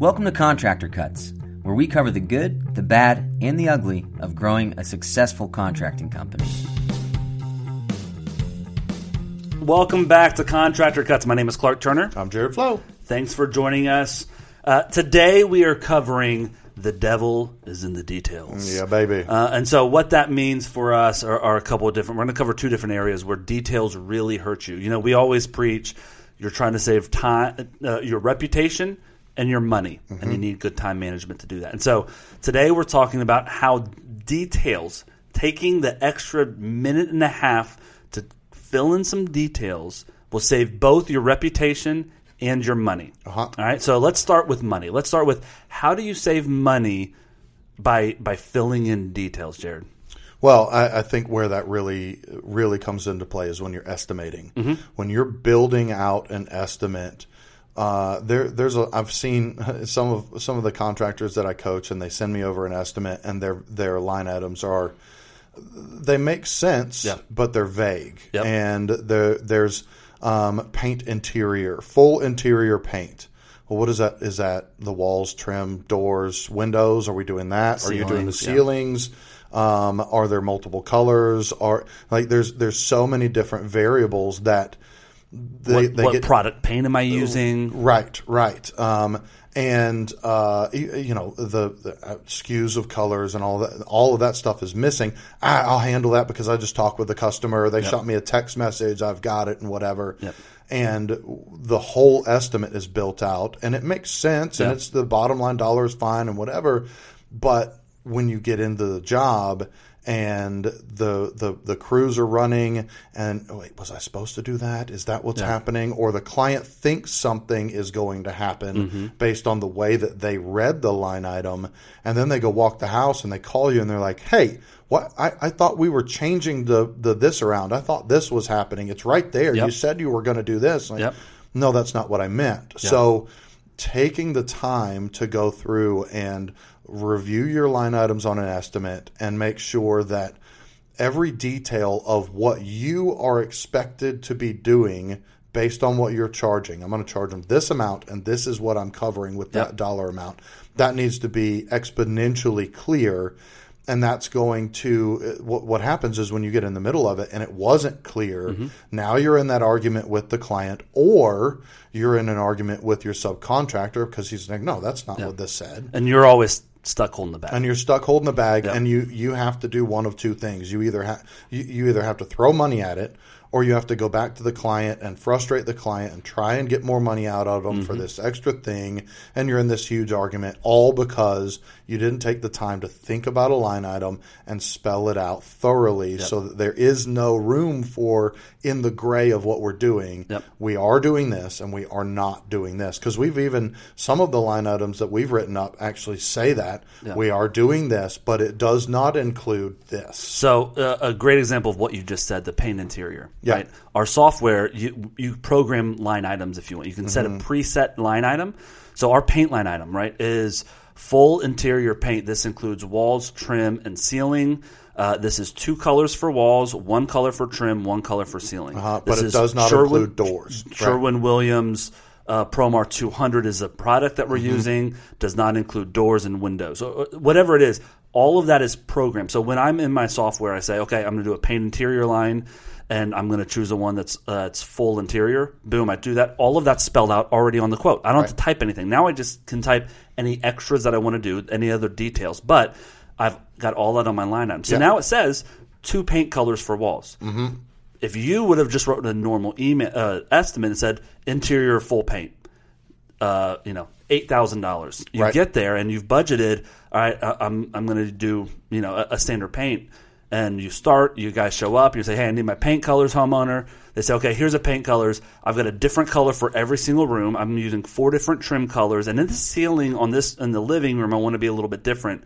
Welcome to Contractor Cuts, where we cover the good, the bad, and the ugly of growing a successful contracting company. Welcome back to Contractor Cuts. My name is Clark Turner. I'm Jared Flo. Thanks for joining us. Uh, today we are covering the devil is in the details. Yeah, baby. Uh, and so, what that means for us are, are a couple of different. We're going to cover two different areas where details really hurt you. You know, we always preach you're trying to save time, uh, your reputation, and your money, and you need good time management to do that. And so, today we're talking about how details, taking the extra minute and a half to fill in some details, will save both your reputation and your money. Uh-huh. All right. So let's start with money. Let's start with how do you save money by by filling in details, Jared? Well, I, I think where that really really comes into play is when you're estimating. Mm-hmm. When you're building out an estimate, uh, there there's a I've seen some of some of the contractors that I coach, and they send me over an estimate, and their their line items are they make sense, Yeah. but they're vague, Yep. and there there's um, paint interior, full interior paint. Well, what is that? Is that the walls, trim, doors, windows? Are we doing that? Are you doing the Ceilings, yeah. Um, are there multiple colors? Are like there's there's so many different variables that they, What, they what get product paint am I using? Right, right. Um, and uh, you, you know the, the uh, SKUs of colors and all that. All of that stuff is missing. I, I'll handle that because I just talked with the customer. They shot me a text message. I've got it and whatever. Yep. And the whole estimate is built out, and it makes sense. And it's the bottom line dollar is fine and whatever. But when you get into the job and the the the crews are running and oh, wait was I supposed to do that? Is that what's happening? Or the client thinks something is going to happen mm-hmm. based on the way that they read the line item. And then they go walk the house and they call you and they're like hey what? I, I thought we were changing the the this around. I thought this was happening. It's right there. Yep. you said you were going to do this. Like, Yep. no that's not what I meant. So taking the time to go through and review your line items on an estimate and make sure that every detail of what you are expected to be doing based on what you're charging. I'm going to charge them this amount and this is what I'm covering with that Yep. dollar amount. That needs to be exponentially clear and that's going to uh, what, what happens is when you get in the middle of it and it wasn't clear now you're in that argument with the client or you're in an argument with your subcontractor because he's like no that's not what this said And you're always stuck holding the bag. and you're stuck holding the bag Yeah. and you you have to do one of two things you either have you, you either have to throw money at it or you have to go back to the client and frustrate the client and try and get more money out of them for Mm-hmm. this extra thing and you're in this huge argument all because you didn't take the time to think about a line item and spell it out thoroughly so that there is no room for in the gray of what we're doing Yep. we are doing this and we are not doing this because we've even some of the line items that we've written up actually say that we are doing this but it does not include this So uh, a great example of what you just said, the paint interior. Right. Our software, you you program line items if you want. You can set Mm-hmm. a preset line item. So our paint line item, right, is full interior paint. This includes walls, trim, and ceiling. Uh, this is two colors for walls, one color for trim, one color for ceiling. Uh, This but it is does not Sherwin- include doors Right. Sherwin Williams uh, Promar 200 is a product that we're Mm-hmm. using. Does not include doors and windows. So, uh, whatever it is, all of that is programmed. So when I'm in my software, I say, okay, I'm going to do a paint interior line, and I'm going to choose the one that's uh, it's full interior. Boom, I do that. All of that's spelled out already on the quote. I don't have to type anything. Now I just can type any extras that I want to do, any other details. But I've got all that on my line item. So Yeah. now it says two paint colors for walls if you would have just wrote a normal email uh, estimate and said interior full paint, uh, you know, eight thousand dollars. You Right. get there and you've budgeted. All right, I- I'm I'm going to do you know a, a standard paint, and you start. You guys show up. You say, hey, I need my paint colors, homeowner. They say, okay, here's the paint colors. I've got a different color for every single room. I'm using four different trim colors, and in the ceiling on this in the living room, I want to be a little bit different.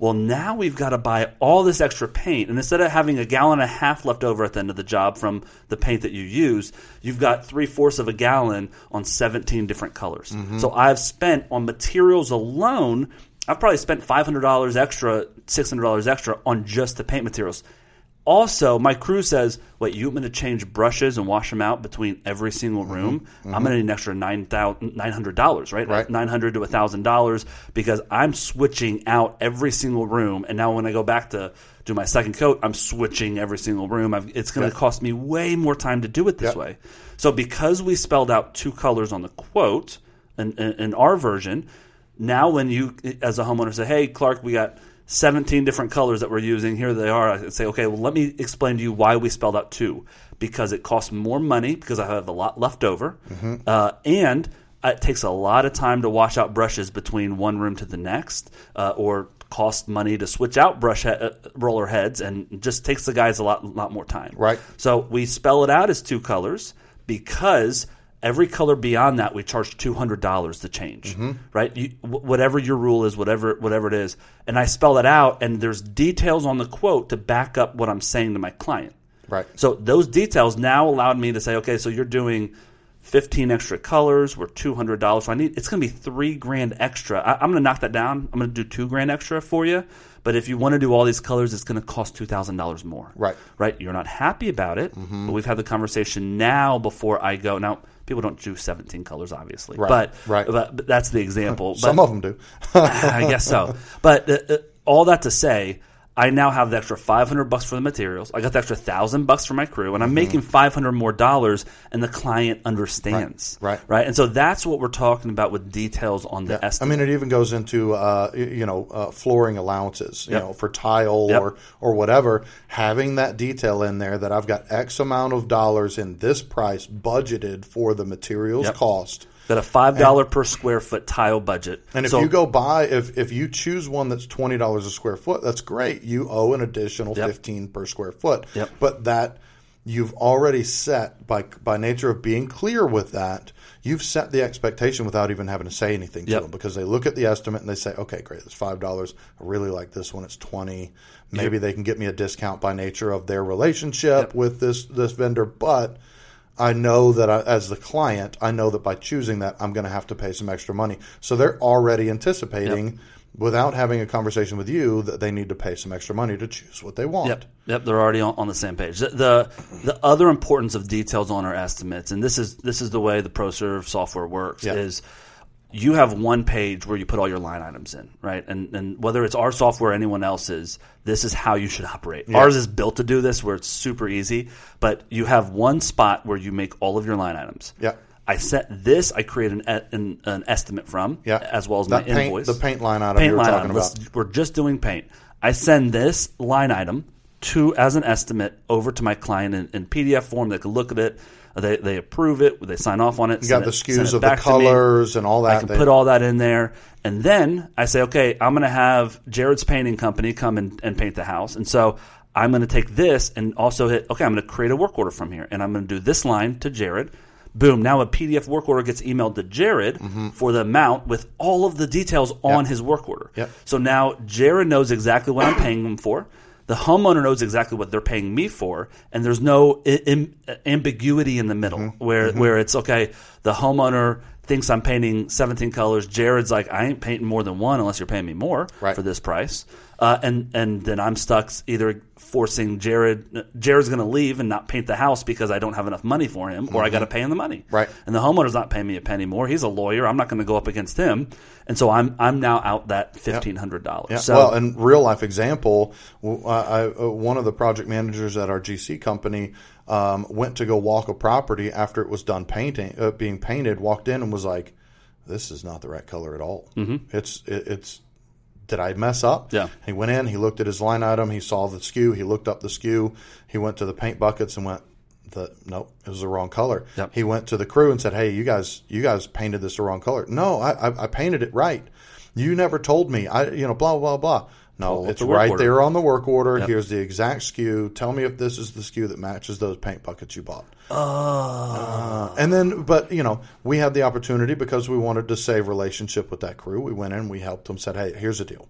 Well, now we've got to buy all this extra paint. And instead of having a gallon and a half left over at the end of the job from the paint that you use, you've got three fourths of a gallon on 17 different colors. Mm-hmm. So I've spent on materials alone, I've probably spent $500 extra, $600 extra on just the paint materials. Also, my crew says, "Wait, you want me to change brushes and wash them out between every single mm-hmm. room? I'm mm-hmm. going to need an extra nine hundred dollars, right? Right. Nine hundred to thousand dollars because I'm switching out every single room, and now when I go back to do my second coat, I'm switching every single room. I've, it's going to cost me way more time to do it this Yep. way. So because we spelled out two colors on the quote in, in, in our version, now when you as a homeowner say, "Hey, Clark, we got." 17 different colors that we're using. Here they are. I say, okay, well, let me explain to you why we spelled out two. Because it costs more money because I have a lot left over. Uh, and it takes a lot of time to wash out brushes between one room to the next uh, or cost money to switch out brush he- uh, roller heads and just takes the guys a lot, lot more time. Right. So we spell it out as two colors because every color beyond that we charge two hundred dollars to change. Mm-hmm. Right. You, wh- whatever your rule is, whatever whatever it is, and I spell that out, and there's details on the quote to back up what I'm saying to my client. Right. So those details now allowed me to say, okay, so you're doing. 15 extra colors were $200 so i need it's going to be three grand extra I, i'm going to knock that down i'm going to do two grand extra for you but if you want to do all these colors it's going to cost $2000 more Right. right? You're not happy about it, but we've had the conversation now before I go. Now, people don't do 17 colors, obviously, Right, but, right. but but that's the example. Some but, of them do. I guess so. But uh, uh, all that to say, I now have the extra 500 bucks for the materials. I got the extra thousand bucks for my crew, and I'm making 500 more dollars, and the client understands, Mm-hmm. Right. Right, and so that's what we're talking about with details on the I estimate. I mean, it even goes into uh, you know uh, flooring allowances, you Yep. know, for tile Yep. or or whatever. Having that detail in there that I've got X amount of dollars in this price budgeted for the materials Yep. cost. Got a five dollar per square foot tile budget, And if So- you go buy, if if you choose one that's twenty dollars a square foot, that's great. You owe an additional Yep. fifteen per square foot. Yep. But that you've already set by by nature of being clear with that, you've set the expectation without even having to say anything to Yep. them because they look at the estimate and they say, okay, great, it's five dollars. I really like this one. It's twenty. Maybe they can get me a discount by nature of their relationship with this this vendor, but. I know that I, as the client, I know that by choosing that, I'm going to have to pay some extra money. So they're already anticipating, without having a conversation with you, that they need to pay some extra money to choose what they want. Yep, yep, they're already on, on the same page. The, the the other importance of details on our estimates, and this is this is the way the ProServe software works, Yeah. is you have one page where you put all your line items in, right? And and whether it's our software or anyone else's, this is how you should operate. Ours is built to do this, where it's super easy. But you have one spot where you make all of your line items. Yeah. I set this. I create an, an an estimate from, Yeah. as well as That my paint- invoice. the paint line item were line talking item. about. We're just doing paint. I send this line item to as an estimate over to my client in, in PDF form. They can look at it. They, they approve it. They sign off on it. You got the it- send SKUs it of the back to me. colors and all that. I can They- put all that in there. And then I say, okay, I'm going to have Jared's painting company come and, and paint the house. And so I'm going to take this and also hit, okay, I'm going to create a work order from here. And I'm going to do this line to Jared. Boom. Now a PDF work order gets emailed to Jared mm-hmm. for the amount with all of the details on his work order. Yep. So now Jared knows exactly what I'm paying him for. The homeowner knows exactly what they're paying me for, and there's no im- ambiguity in the middle Mm-hmm. where where it's okay. The homeowner thinks I'm painting 17 colors. Jared's like, I ain't painting more than one unless you're paying me more Right. for this price. Uh, and and then I'm stuck either forcing Jared. Jared's going to leave and not paint the house because I don't have enough money for him, or I got to pay him the money. Mm-hmm. Right. And the homeowner's not paying me a penny more. He's a lawyer. I'm not going to go up against him. And so I'm I'm now out that fifteen hundred dollars. Yeah. So well, and real life example, I, I- one of the project managers at our GC company um, went to go walk a property after it was done painting, uh, being painted. Walked in and was like, "This is not the right color at all. Mm-hmm. It's it, it's." Did I mess up? Yeah. He went in. He looked at his line item. He saw the SKU. He looked up the SKU. He went to the paint buckets and went, "The nope, it was the wrong color." Yep. He went to the crew and said, "Hey, you guys, you guys painted this the wrong color." No, I, I, I painted it right. You never told me. I, you know, blah blah blah. No, it's right order. there on the work order. Here's the exact SKU. Tell me if this is the SKU that matches those paint buckets you bought. Uh, and then, but you know, we had the opportunity because we wanted to save relationship with that crew. We went in, we helped them, said, "Hey, here's the deal.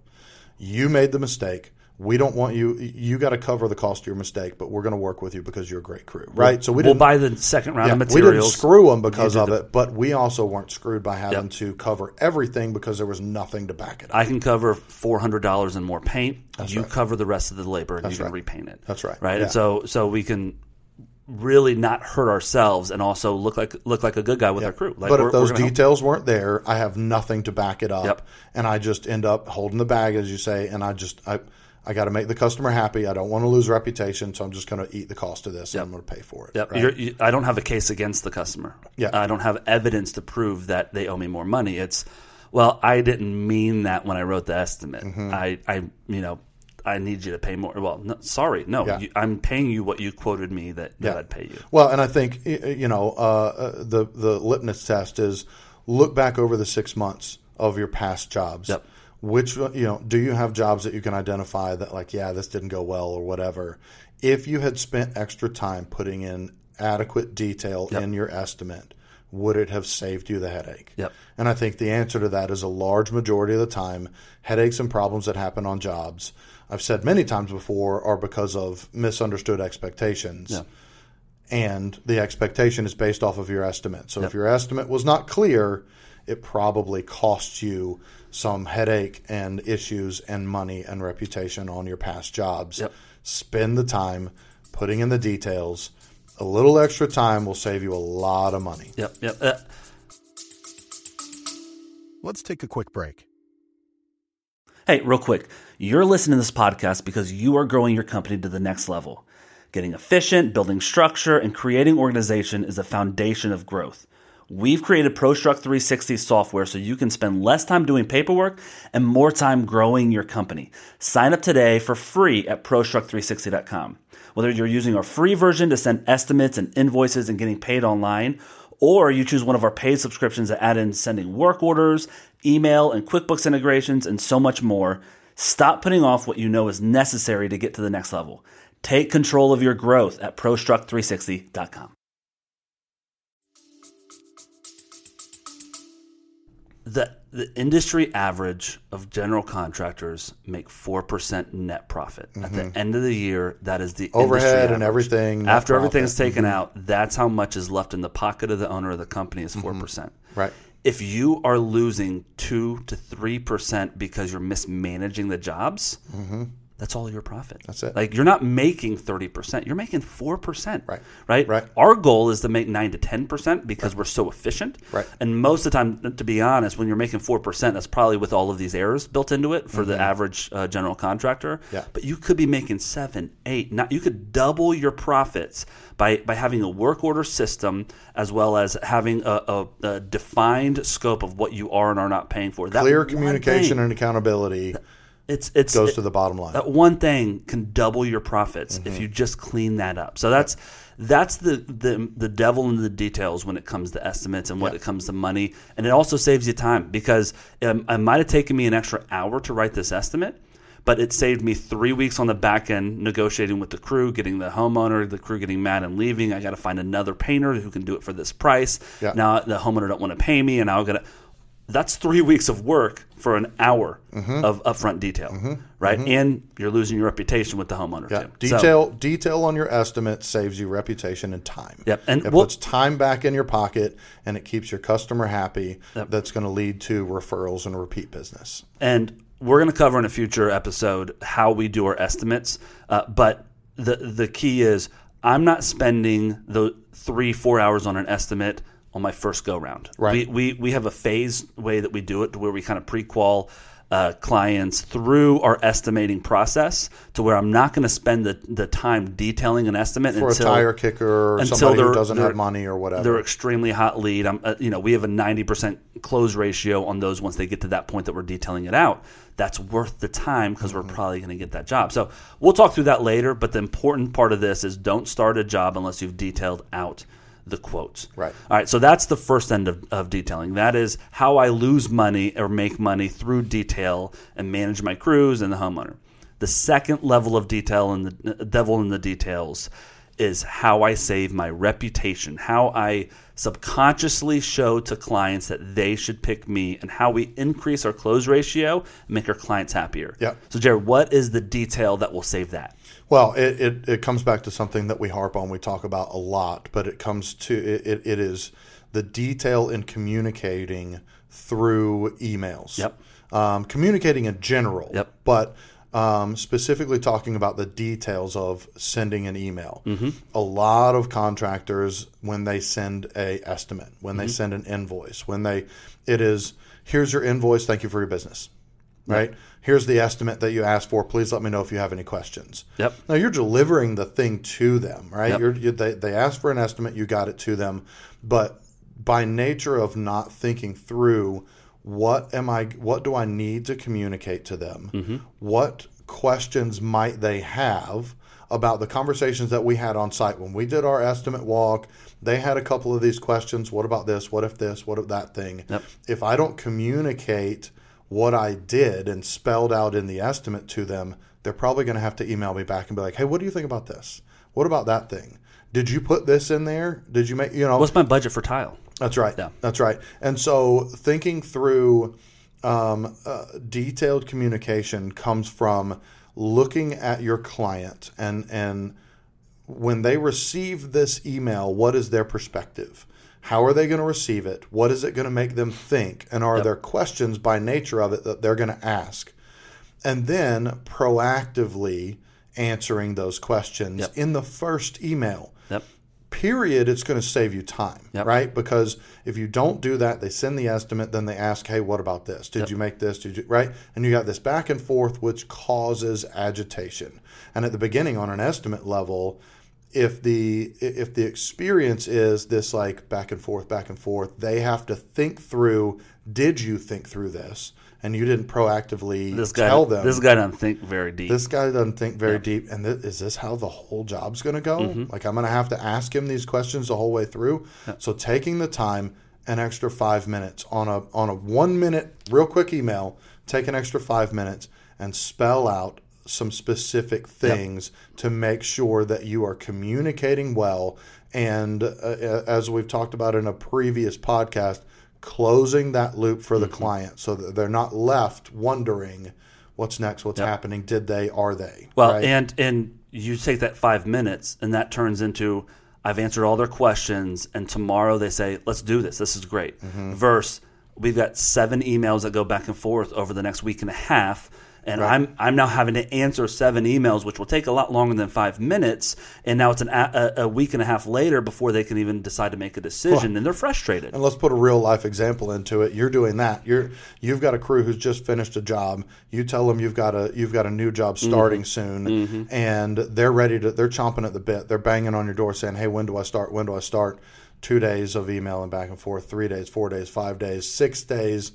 You made the mistake. We don't want you. You got to cover the cost of your mistake, but we're going to work with you because you're a great crew, right? So we will buy the second round yeah, of we didn't screw them because of the- it, but we also weren't screwed by having Yep. to cover everything because there was nothing to back it up. I can cover four hundred dollars and more paint. you right. cover the rest of the labor, and you can right. repaint it. That's right. Right, Yeah. and so so we can really not hurt ourselves and also look like look like a good guy with our crew. Like but if those we're help. details weren't there, I have nothing to back it up, Yep. and I just end up holding the bag, as you say, and I just I. I got to make the customer happy. I don't want to lose reputation, so I'm just going to eat the cost of this. and I'm going to pay for it. Yep. right? You, I don't have a case against the customer. Yeah. I don't have evidence to prove that they owe me more money. It's, well, I didn't mean that when I wrote the estimate. Mm-hmm. I, I, you know, I need you to pay more. Well, no, sorry, no, Yeah. you, I'm paying you what you quoted me that, that Yeah. I'd pay you. Well, and I think you know uh, uh, the the litmus test is look back over the six months of your past jobs. Yep. Which uh, you know, do you have jobs that you can identify that like, yeah, this didn't go well or whatever? If you had spent extra time putting in adequate detail in your estimate, would it have saved you the headache? Yep. And I think the answer to that is a large majority of the time, headaches and problems that happen on jobs. I've said many times before are because of misunderstood expectations Yeah. and the expectation is based off of your estimate. So if your estimate was not clear, it probably cost you some headache and issues and money and reputation on your past jobs. Yep. Spend the time putting in the details. A little extra time will save you a lot of money. Yep. Yep. Uh, Let's take a quick break. Hey, real quick. You're listening to this podcast because you are growing your company to the next level. Getting efficient, building structure, and creating organization is a foundation of growth. We've created ProStruct 360 software so you can spend less time doing paperwork and more time growing your company. Sign up today for free at ProStruct360.com. Whether you're using our free version to send estimates and invoices and getting paid online, or you choose one of our paid subscriptions that add in sending work orders, email, and QuickBooks integrations, and so much more. Stop putting off what you know is necessary to get to the next level. Take control of your growth at ProStruct360.com. The, the industry average of general contractors make 4% net profit. At the end of the year, that is the Mm-hmm. Overhead and everything, After everything's profit. Mm-hmm. taken out, that's how much is left in the pocket of the owner of the company is 4%. Mm-hmm. Right. If you are losing 2 to 3% because you're mismanaging the jobs, that's all your profit. Mm-hmm. That's it. Like you're not making 30%, you're making 4%. Right. Right? Right. Our goal is to make 9 to 10% because we're so efficient. Right. And most of the time, to be honest, when you're making 4%, that's probably with all of these errors built into it for the average uh, general contractor. Mm-hmm. Yeah. But you could be making 7, 8, not, you could double your profits by, by having a work order system as well as having a, a, a defined scope of what you are and are not paying for. That Clear communication thing- and accountability it's it's goes it- to the bottom line. that one thing can double your profits if Mm-hmm. you just clean that up. So that's that's the, the the devil in the details when it comes to estimates and when it comes to money, and it also saves you time because um, it might have taken me an extra hour to write this estimate. But it saved me three weeks on the back end negotiating with the crew, getting the homeowner, the crew getting mad and leaving. I got to find another painter who can do it for this price. Yeah. Now the homeowner don't want to pay me, and now I got to that's three weeks of work for an hour Mm-hmm. of upfront detail, right? And you're losing your reputation with the homeowner Yeah. too. So- Detail detail on your estimate saves you reputation and time. Yep. And it we'll- puts time back in your pocket and it keeps your customer happy. That's going to lead to referrals and repeat business. and we're going to cover in a future episode how we do our estimates. Uh, but the the key is I'm not spending the three four hours on an estimate on my first go round. Right. We, we we have a phased way that we do it to where we kind of pre-qual. Uh, clients through our estimating process to where I'm not going to spend the, the time detailing an estimate For until a tire kicker or until somebody who doesn't have money or whatever. they're extremely hot lead. I'm, uh, you know, we have a 90% close ratio on those once they get to that point that we're detailing it out. That's worth the time because Mm-hmm. we're probably going to get that job. So we'll talk through that later. But the important part of this is don't start a job unless you've detailed out the quotes. Right. All right. So that's the first end of, of detailing. That is how I lose money or make money through detail and manage my crews and the homeowner. The second level of detail and the uh, devil in the details is how I save my reputation, how I subconsciously show to clients that they should pick me, and how we increase our close ratio and make our clients happier. Yeah. So, Jared, what is the detail that will save that? Well, it, it, it comes back to something that we harp on, we talk about a lot, but it comes to it, it, is the detail in communicating through emails. Yep. Um, communicating in general. Yep. But um, specifically talking about the details of sending an email. Mm-hmm. A lot of contractors, when they send a estimate, when Mm-hmm. they send an invoice, when they, it is, here's your invoice, thank you for your business. Right? Here's the estimate that you asked for. Please let me know if you have any questions. Yep. Now you're delivering the thing to them, right? Yep. You're, you, they, they asked for an estimate, you got it to them, but by nature of not thinking through what am I, what do I need to communicate to them? Mm-hmm. What questions might they have about the conversations that we had on site when we did our estimate walk? They had a couple of these questions. What about this? What if this? What if that thing? Yep. If I don't communicate what I did and spelled out in the estimate to them, they're probably going to have to email me back and be like, "Hey, what do you think about this? What about that thing? Did you put this in there? Did you make you know?" What's my budget for tile? That's right. Yeah. That's right. And so thinking through um, uh, detailed communication comes from looking at your client and and when they receive this email, what is their perspective? How are they going to receive it? What is it going to make them think? And are there questions by nature of it that they're going to ask? And then proactively answering those questions Yep. in the first email Yep. period, it's going to save you time, Yep. right? Because if you don't do that, they send the estimate, then they ask, "Hey, what about this? Did you make this? Did you right?" And you got this back and forth, which causes agitation. And at the beginning, on an estimate level, if the if the experience is this like back and forth, back and forth, they have to think through. Did you think through this? And you didn't proactively This guy, tell them this guy doesn't think very deep. this guy doesn't think very deep and th- is this how the whole job's going to go Mm-hmm. like i'm going to have to ask him these questions the whole way through so taking the time an extra five minutes on a on a one minute real quick email take an extra five minutes and spell out some specific things to make sure that you are communicating well and uh, as we've talked about in a previous podcast closing that loop for the Mm-hmm. client so that they're not left wondering what's next what's happening did they are they Well, right? and and you take that five minutes, and that turns into I've answered all their questions, and tomorrow they say, "Let's do this. This is great." Mm-hmm. Verse, we've got seven emails that go back and forth over the next week and a half. And I'm I'm now having to answer seven emails, which will take a lot longer than five minutes. And now it's an a, a week and a half later before they can even decide to make a decision, and they're frustrated. and let's put a real life example into it. You're doing that. You're you've got a crew who's just finished a job. You tell them you've got a you've got a new job mm-hmm. starting soon, mm-hmm. and they're ready to. They're chomping at the bit. They're banging on your door saying, "Hey, when do I start? When do I start?" Two days of email and back and forth. Three days, four days, five days, six days.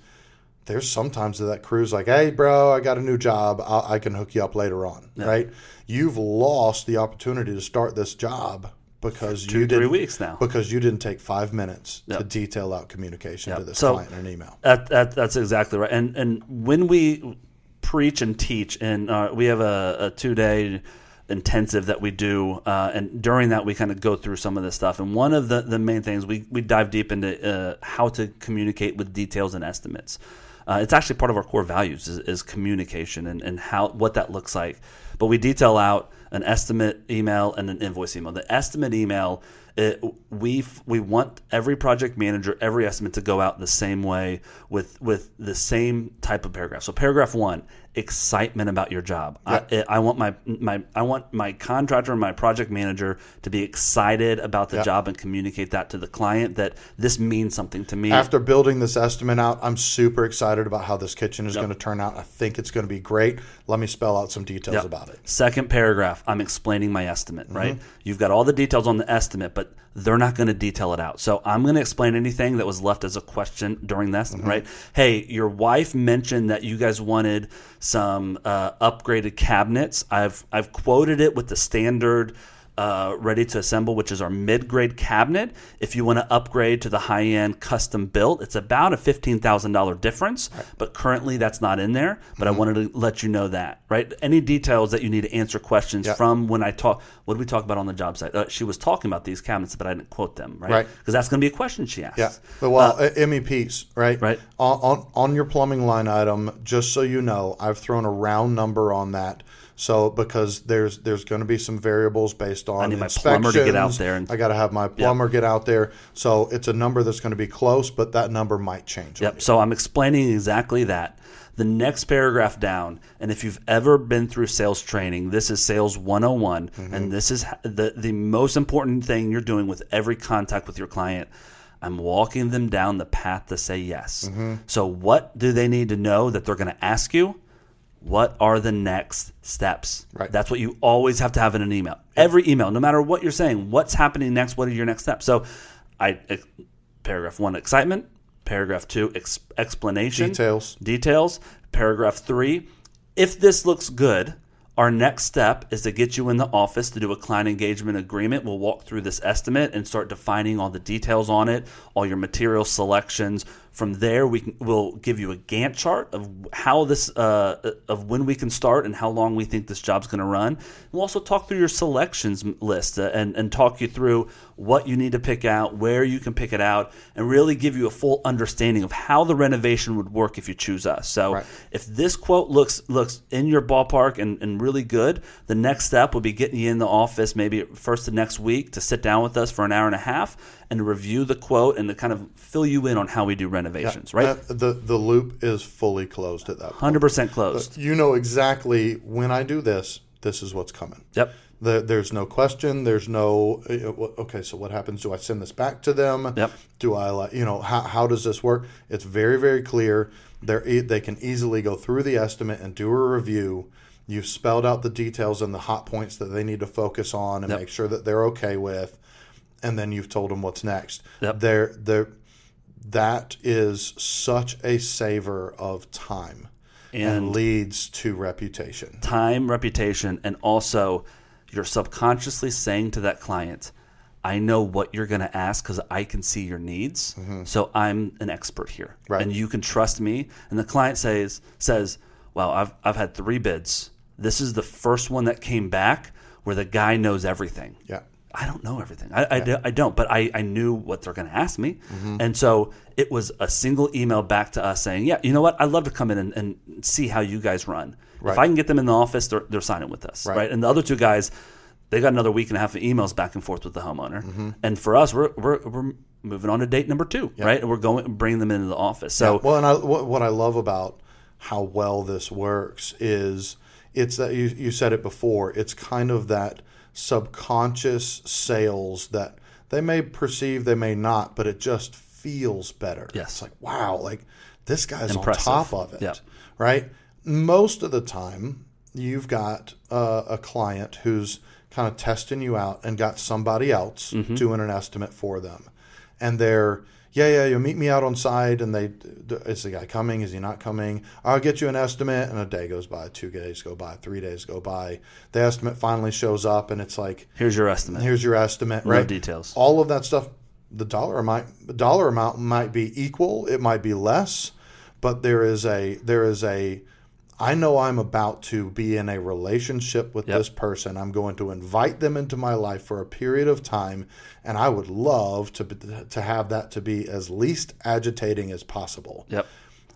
There's sometimes that that crew's like, "Hey, bro, I got a new job. I, I can hook you up later on." Right? You've lost the opportunity to start this job because Two, you three didn't weeks now. because you didn't take five minutes to detail out communication to this So- client in an email. That, that that's exactly right. And and when we preach and teach, and uh, we have a, a two day intensive that we do, uh, and during that we kind of go through some of this stuff. And one of the, the main things we we dive deep into uh, how to communicate with details and estimates. Uh, it's actually part of our core values is, is communication and, and how what that looks like. But we detail out an estimate email and an invoice email. The estimate email, it, we we want every project manager, every estimate to go out the same way with with the same type of paragraph. So paragraph one, excitement about your job. I, I want my my I want my contractor and my project manager to be excited about the Yeah. job and communicate that to the client that this means something to me. After building this estimate out, I'm super excited about how this kitchen is going to turn out. I think it's going to be great. Let me spell out some details Yep. about it. Second paragraph, I'm explaining my estimate, Mm-hmm. right? You've got all the details on the estimate, but they're not going to detail it out. So I'm going to explain anything that was left as a question during this, Mm-hmm. right? Hey, your wife mentioned that you guys wanted some uh, upgraded cabinets. I've I've quoted it with the standard uh, ready to assemble, which is our mid grade cabinet. If you want to upgrade to the high end custom built, it's about a fifteen thousand dollar difference. But currently, that's not in there. But I wanted to let you know that, right? Any details that you need to answer questions Yeah. from when I talk. What did we talk about on the job site? Uh, she was talking about these cabinets, but I didn't quote them, right? Right. Because that's going to be a question she asked. Yeah. But, well, uh, MEPs, right? Right. On, on on your plumbing line item, just so you know, I've thrown a round number on that. So because there's there's going to be some variables based on I need my plumber to get out there and- I got to have my plumber get out there. So it's a number that's going to be close, but that number might change. Yep. So I'm explaining exactly that. The next paragraph down, and if you've ever been through sales training, this is sales 101, and mm-hmm. this is the the most important thing you're doing with every contact with your client. I'm walking them down the path to say yes. Mm-hmm. So what do they need to know that they're going to ask you? What are the next steps? Right. That's what you always have to have in an email. Every email, no matter what you're saying, what's happening next? What are your next steps? So, I paragraph one, excitement. Paragraph two, ex- explanation. Details. Details. Paragraph three, if this looks good, our next step is to get you in the office to do a client engagement agreement. We'll walk through this estimate and start defining all the details on it, all your material selections. From there, we can, we'll give you a Gantt chart of how this, uh, of when we can start and how long we think this job's going to run. We'll also talk through your selections list uh, and, and talk you through what you need to pick out, where you can pick it out, and really give you a full understanding of how the renovation would work if you choose us. So Right. if this quote looks looks in your ballpark and, and really good, the next step will be getting you in the office maybe first of next week to sit down with us for an hour and a half and review the quote and to kind of fill you in on how we do renovations, right? That- the the loop is fully closed at that point. Hundred percent closed. You know exactly when I do this, this is what's coming. Yep. The, there's no question. There's no uh, okay. So what happens? Do I send this back to them? Yep. Do I you know how, how does this work? It's very very clear. They're e- they can easily go through the estimate and do a review. You've spelled out the details and the hot points that they need to focus on and Yep. make sure that they're okay with, and then you've told them what's next. Yep. They're they're that is such a saver of time and, And- leads to reputation. time, reputation, and also you're subconsciously saying to that client, I know what you're going to ask because I can see your needs. So I'm an expert here. Mm-hmm. Right. And you can trust me. And the client says, says, Well, I've, I've had three bids. This is the first one that came back where the guy knows everything. Yeah. I don't know everything. I, I, do- I don't, but I, I knew what they're going to ask me. Mm-hmm. And so it was a single email back to us saying, yeah, you know what? I'd love to come in and, and see how you guys run. If I can get them in the office, they're, they're signing with us. Right. Right. And the other two guys, they got another week and a half of emails back and forth with the homeowner. Mm-hmm. And for us, we're, we're, we're moving on to date number two, right? And we're going bringing them into the office. So well, and I, what, what I love about how well this works is it's that you, you said it before. It's kind of that subconscious sales that they may perceive, they may not, but it just feels better. Yes. It's like, wow, like this guy's Impressive. on top of it. Yep. Right? Most of the time, you've got uh, a client who's kind of testing you out and got somebody else Mm-hmm. doing an estimate for them. And they're, yeah, yeah, you'll meet me out on side, And they, is the guy coming? Is he not coming? I'll get you an estimate. And a day goes by, two days go by, three days go by. The estimate finally shows up, and it's like, here's your estimate. here's your estimate, No right? details. All of that stuff. The dollar amount, the dollar amount might be equal. It might be less, but there is a there is a. I know I'm about to be in a relationship with Yep. this person. I'm going to invite them into my life for a period of time, and I would love to to have that to be as least agitating as possible. Yep.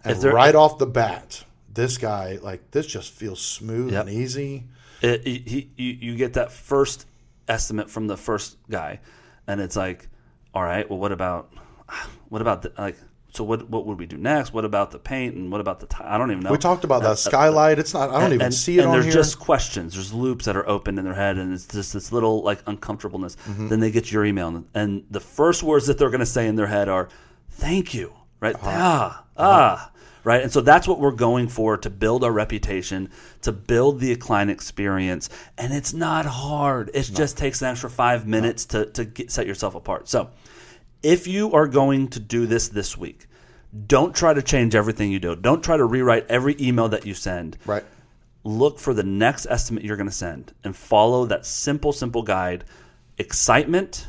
And If they're- right off the bat, this guy like this just feels smooth Yep. and easy. it, he, he- you, you get that first estimate from the first guy, and it's like, all right, well, what about, what about the, like, so what what would we do next? What about the paint and what about the I don't even know. We talked about that skylight. It's not. I don't even and, see it and there's here. just questions. There's loops that are open in their head, and it's just this little like uncomfortableness. Mm-hmm. Then they get your email, and, and the first words that they're going to say in their head are, "Thank you," right? Uh-huh. Ah, ah, right. And so that's what we're going for to build our reputation, to build the client experience, and it's not hard. It just takes an extra five minutes to to get, set yourself apart. So, if you are going to do this this week, don't try to change everything you do. Don't try to rewrite every email that you send right. look for the next estimate you're going to send and follow that simple, simple guide. Excitement,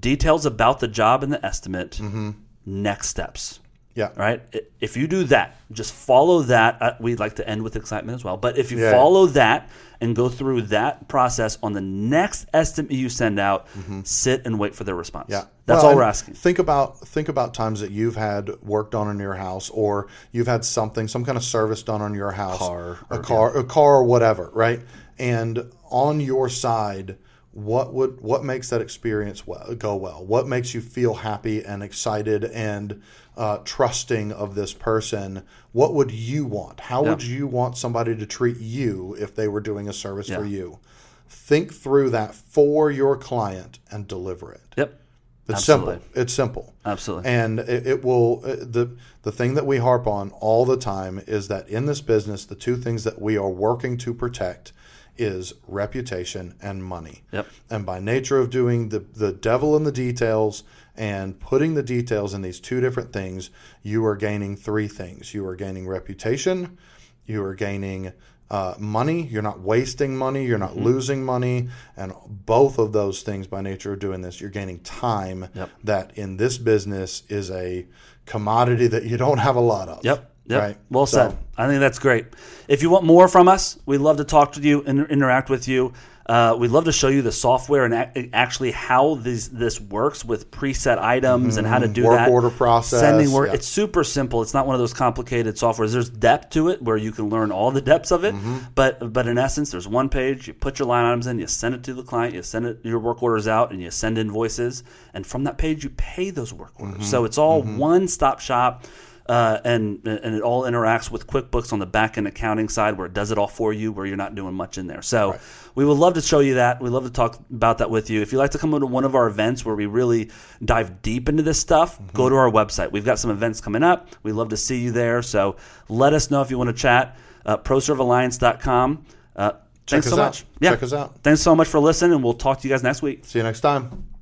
details about the job and the estimate, mm-hmm. next steps. Yeah. Right? If you do that, just follow that. Uh, we'd like to end with excitement as well. But if you Yeah. follow that and go through that process on the next estimate you send out, sit and wait for their response. Yeah, That's Well, all we're asking. Think about think about times that you've had work done on your house, or you've had something, some kind of service done on your house, Car, a car, a car, or whatever, right? And on your side, what would what makes that experience well, go well? What makes you feel happy and excited and uh, trusting of this person? What would you want? How would you want somebody to treat you if they were doing a service for you? Think through that for your client and deliver it. Yep. It's Absolutely. simple. It's simple. Absolutely. And it, it will uh, the the thing that we harp on all the time is that in this business, the two things that we are working to protect is reputation and money. Yep. And by nature of doing the the devil in the details and putting the details in these two different things, you are gaining three things. You are gaining reputation, you are gaining uh, money. You're not wasting money. You're not Mm-hmm. losing money. And both of those things, by nature of doing this, you're gaining time Yep. that in this business is a commodity that you don't have a lot of. Yep. Yep. Right. Well So- said. I think that's great. If you want more from us, we'd love to talk to you and interact with you. Uh, we'd love to show you the software and ac- actually how this this works with preset items and how to do Mm-hmm. Work that. order process, Sending work. yeah. It's super simple. It's not one of those complicated softwares. There's depth to it where you can learn all the depths of it. Mm-hmm. But but in essence, there's one page. You put your line items in. You send it to the client. You send it your work orders out, and you send invoices. And from that page, you pay those work orders. Mm-hmm. So it's all one stop shop. Uh, and and it all interacts with QuickBooks on the back end accounting side, where it does it all for you, where you're not doing much in there. So we would love to show you that. We'd love to talk about that with you. If you'd like to come to one of our events where we really dive deep into this stuff, go to our website. We've got some events coming up. We'd love to see you there. So let us know if you want to chat. Uh, ProServeAlliance.com. Uh, thanks us so out. much. Yeah. Check us out. Thanks so much for listening, and we'll talk to you guys next week. See you next time.